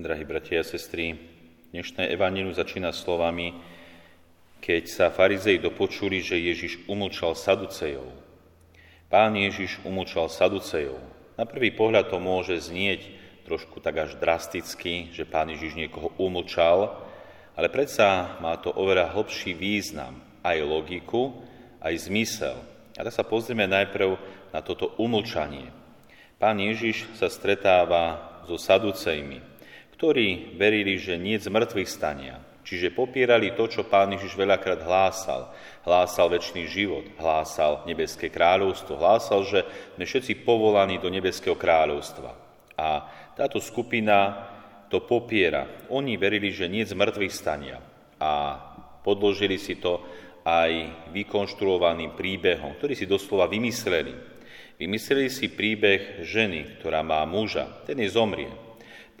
Drahí bratia a sestry, dnešné evanílium začína slovami, keď sa farizei dopočuli, že Ježiš umlčal Saducejov. Pán Ježiš umlčal Saducejov. Na prvý pohľad to môže znieť trošku tak až drasticky, že pán Ježiš niekoho umlčal, ale predsa má to oveľa hlbší význam, aj logiku, aj zmysel. A tak sa pozrieme najprv na toto umlčanie. Pán Ježiš sa stretáva so Saducejmi, ktorí verili, že nie z mŕtvych stania. Čiže popierali to, čo pán Ježiš veľakrát hlásal. Hlásal väčší život, hlásal nebeské kráľovstvo, hlásal, že sme všetci povolaní do nebeského kráľovstva. A táto skupina to popiera. Oni verili, že nie z mŕtvych stania. A podložili si to aj vykonštruovaným príbehom, ktorý si doslova vymysleli. Vymysleli si príbeh ženy, ktorá má muža. Ten je zomrie.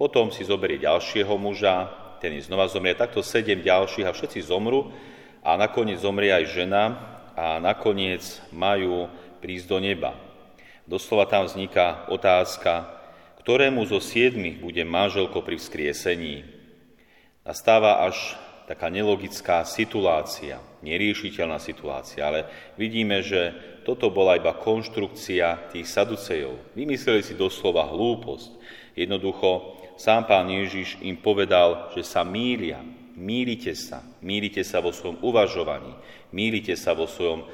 Potom si zoberie ďalšieho muža, ten znova zomrie, takto sedem ďalších a všetci zomru a nakoniec zomrie aj žena a nakoniec majú prísť do neba. Doslova tam vzniká otázka, ktorému zo siedmých bude manželko pri vzkriesení. Nastáva až taká nelogická situácia, neriešiteľná situácia, ale vidíme, že toto bola iba konštrukcia tých saducejov. Vymysleli si doslova hlúposť. Jednoducho Sám pán Ježiš im povedal, že sa mília. Mýlite sa. Mýlite sa vo svojom uvažovaní. Mýlite sa vo svojom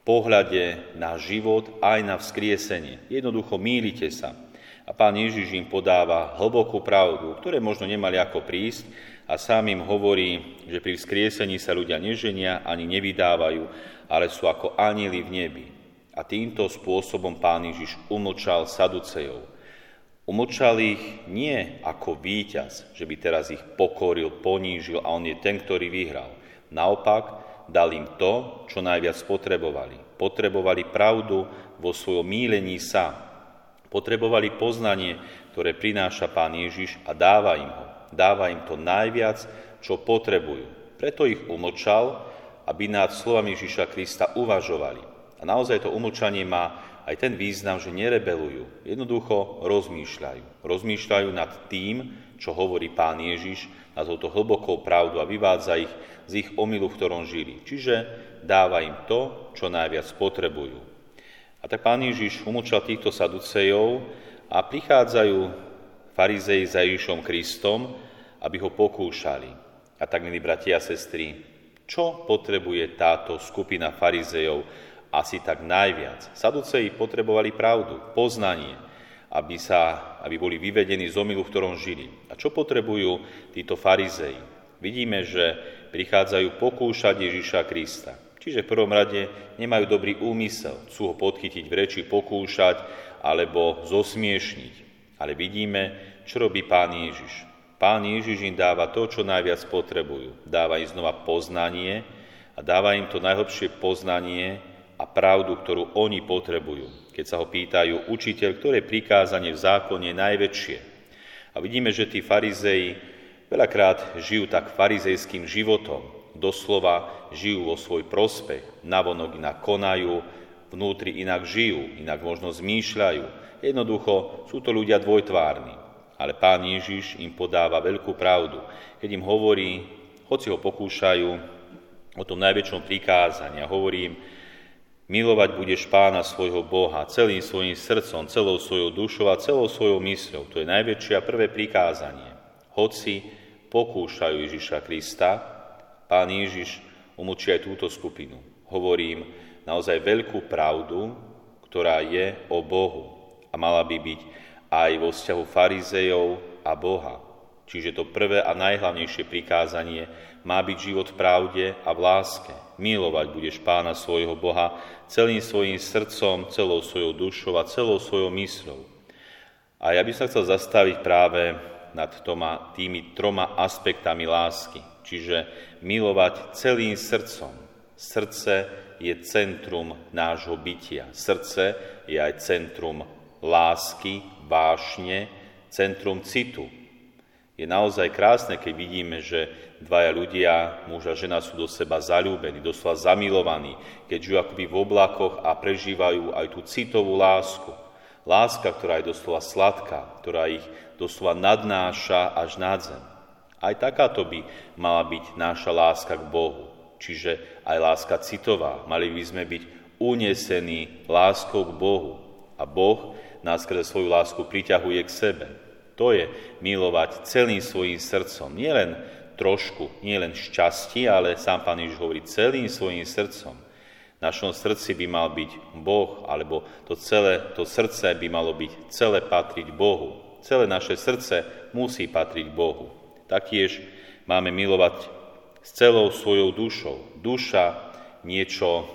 pohľade na život aj na vzkriesenie. Jednoducho mýlite sa. A pán Ježiš im podáva hlbokú pravdu, ktoré možno nemali ako prísť a sám im hovorí, že pri vzkriesení sa ľudia neženia ani nevydávajú, ale sú ako anieli v nebi. A týmto spôsobom pán Ježiš umlčal Saducejov. Umlčal ich nie ako víťaz, že by teraz ich pokoril, ponížil a on je ten, ktorý vyhral. Naopak, dal im to, čo najviac potrebovali. Potrebovali pravdu vo svojom mílení sa. Potrebovali poznanie, ktoré prináša Pán Ježiš a dáva im ho. Dáva im to najviac, čo potrebujú. Preto ich umlčal, aby nad slovami Ježiša Krista uvažovali. A naozaj to umlčanie má aj ten význam, že nerebelujú, jednoducho rozmýšľajú. Rozmýšľajú nad tým, čo hovorí pán Ježiš, nad touto hlbokou pravdu a vyvádza ich z ich omilu, v ktorom žili. Čiže dáva im to, čo najviac potrebujú. A tak pán Ježiš umúčal týchto saducejov a prichádzajú farizei za Ježišom Kristom, aby ho pokúšali. A tak, milí bratia a sestry, čo potrebuje táto skupina farizejov, asi tak najviac. Saduceji potrebovali pravdu, poznanie, aby, sa, aby boli vyvedení z omilu, v ktorom žili. A čo potrebujú títo farizei? Vidíme, že prichádzajú pokúšať Ježiša Krista. Čiže v prvom rade nemajú dobrý úmysel, chcú ho podchytiť v reči, pokúšať alebo zosmiešniť. Ale vidíme, čo robí Pán Ježiš. Pán Ježiš im dáva to, čo najviac potrebujú. Dáva im znova poznanie a dáva im to najhlbšie poznanie, a pravdu, ktorú oni potrebujú. Keď sa ho pýtajú, učiteľ, ktoré prikázanie v zákone je najväčšie. A vidíme, že tí farizei veľakrát žijú tak farizejským životom. Doslova žijú vo svoj prospech, navonok inak konajú, vnútri inak žijú, inak možno zmýšľajú. Jednoducho sú to ľudia dvojtvárni. Ale pán Ježiš im podáva veľkú pravdu, keď im hovorí, hoci ho pokúšajú o tom najväčšom prikázaní a hovorí im, Milovať budeš pána svojho Boha celým svojim srdcom, celou svojou dušou a celou svojou mysľou. To je najväčšie a prvé prikázanie. Hoci pokúšajú Ježiša Krista, pán Ježiš umúči aj túto skupinu. Hovorím naozaj veľkú pravdu, ktorá je o Bohu a mala by byť aj vo vzťahu farizejov a Boha. Čiže to prvé a najhlavnejšie prikázanie má byť život v pravde a v láske. Milovať budeš pána svojho Boha celým svojim srdcom, celou svojou dušou a celou svojou mysľou. A ja by sa chcel zastaviť práve nad toma, tými troma aspektami lásky. Čiže milovať celým srdcom. Srdce je centrum nášho bytia. Srdce je aj centrum lásky, vášne, centrum citu. Je naozaj krásne, keď vidíme, že dvaja ľudia, muž a žena, sú do seba zalúbení, doslova zamilovaní, keď žijú akoby v oblakoch a prežívajú aj tú citovú lásku. Láska, ktorá je doslova sladká, ktorá ich doslova nadnáša až nad zem. Aj takáto by mala byť náša láska k Bohu, čiže aj láska citová. Mali by sme byť unesení láskou k Bohu. A Boh nás skrze svoju lásku priťahuje k sebe. To je milovať celým svojim srdcom. Nielen trošku, nielen šťastie, ale sám Pán Ježiš hovorí celým svojim srdcom. V našom srdci by mal byť Boh, alebo to celé, to srdce by malo byť celé patriť Bohu. Celé naše srdce musí patriť Bohu. Taktiež máme milovať s celou svojou dušou. Duša niečo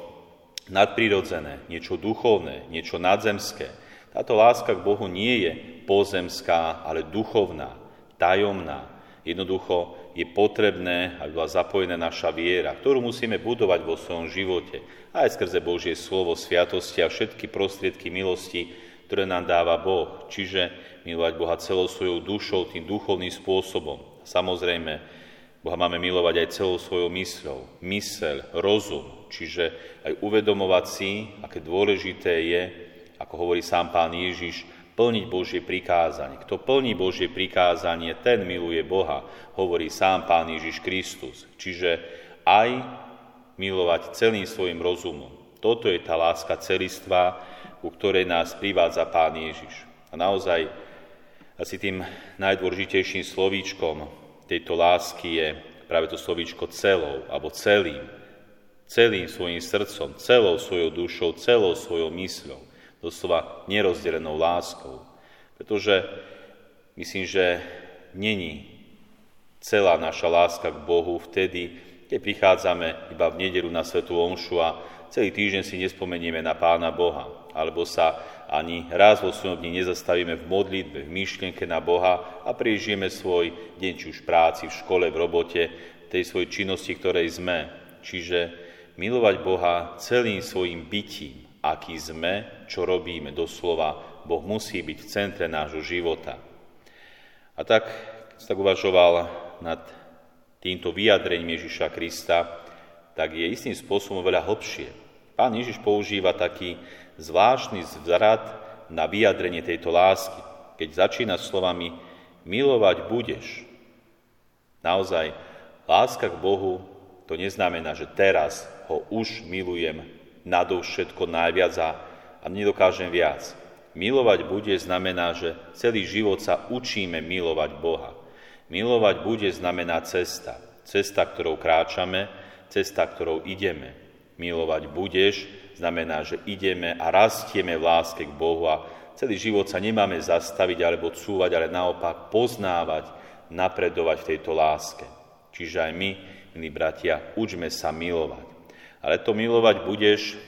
nadprirodzené, niečo duchovné, niečo nadzemské. Táto láska k Bohu nie je pozemská, ale duchovná, tajomná. Jednoducho je potrebné, aby bola zapojená naša viera, ktorú musíme budovať vo svojom živote, aj skrze Božie slovo, sviatosti a všetky prostriedky milosti, ktoré nám dáva Boh. Čiže milovať Boha celou svojou dušou, tým duchovným spôsobom. Samozrejme, Boha máme milovať aj celou svojou mysľou. Myseľ, rozum, čiže aj uvedomovať si, aké dôležité je, ako hovorí sám pán Ježiš, plniť Božie prikázanie. Kto plní Božie prikázanie, ten miluje Boha, hovorí sám Pán Ježiš Kristus. Čiže aj milovať celým svojim rozumom. Toto je tá láska celistva, ku ktorej nás privádza Pán Ježiš. A naozaj asi tým najdôležitejším slovíčkom tejto lásky je práve to slovíčko celou, alebo celým. Celým svojim srdcom, celou svojou dušou, celou svojou mysľou doslova nerozdelenou láskou. Pretože myslím, že není celá naša láska k Bohu vtedy, keď prichádzame iba v nedelu na Svetu Omšu a celý týždeň si nespomenieme na Pána Boha, alebo sa ani raz vo svojom dni nezastavíme v modlitbe, v myšlienke na Boha a prežijeme svoj deň, či už v práci, v škole, v robote, tej svojej činnosti, ktorej sme. Čiže milovať Boha celým svojim bytím, aký sme, čo robíme. Doslova, Boh musí byť v centre nášho života. A tak, som tak uvažoval nad týmto vyjadrením Ježiša Krista, tak je istým spôsobom veľa hlbšie. Pán Ježiš používa taký zvláštny zvrat na vyjadrenie tejto lásky, keď začína slovami milovať budeš. Naozaj, láska k Bohu to neznamená, že teraz ho už milujem nadovšetko najviac a, a nedokážem viac. Milovať bude znamená, že celý život sa učíme milovať Boha. Milovať bude znamená cesta. Cesta, ktorou kráčame, cesta, ktorou ideme. Milovať budeš znamená, že ideme a rastieme v láske k Bohu a celý život sa nemáme zastaviť alebo cúvať, ale naopak poznávať, napredovať v tejto láske. Čiže aj my, milí bratia, učme sa milovať. Ale to milovať budeš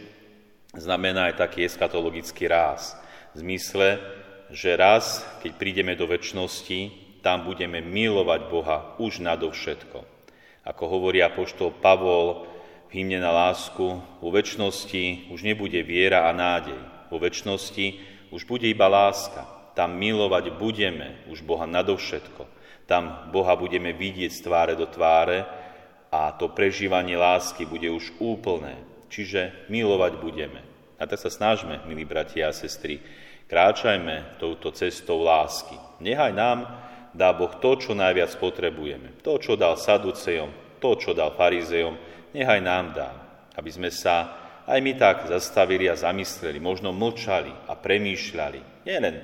znamená aj taký eskatologický ráz. V zmysle, že raz, keď prídeme do väčšnosti, tam budeme milovať Boha už nadovšetko. Ako hovorí apoštol Pavol v hymne na lásku, vo väčšnosti už nebude viera a nádej. Vo väčšnosti už bude iba láska. Tam milovať budeme už Boha nadovšetko. Tam Boha budeme vidieť z tváre do tváre a to prežívanie lásky bude už úplné, čiže milovať budeme. A tak sa snažme, milí bratia a sestry, kráčajme touto cestou lásky. Nechaj nám dá Boh to, čo najviac potrebujeme. To, čo dal Saducejom, to, čo dal farizejom, nechaj nám dá, aby sme sa aj my tak zastavili a zamysleli, možno mlčali a premýšľali. Nielen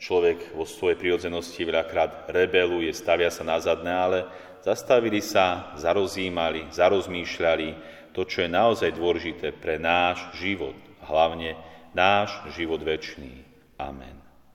človek vo svojej prírodzenosti veľakrát rebeluje, stavia sa na zadné, ale zastavili sa, zarozímali, zarozmýšľali to, čo je naozaj dôležité pre náš život, hlavne náš život väčší. Amen.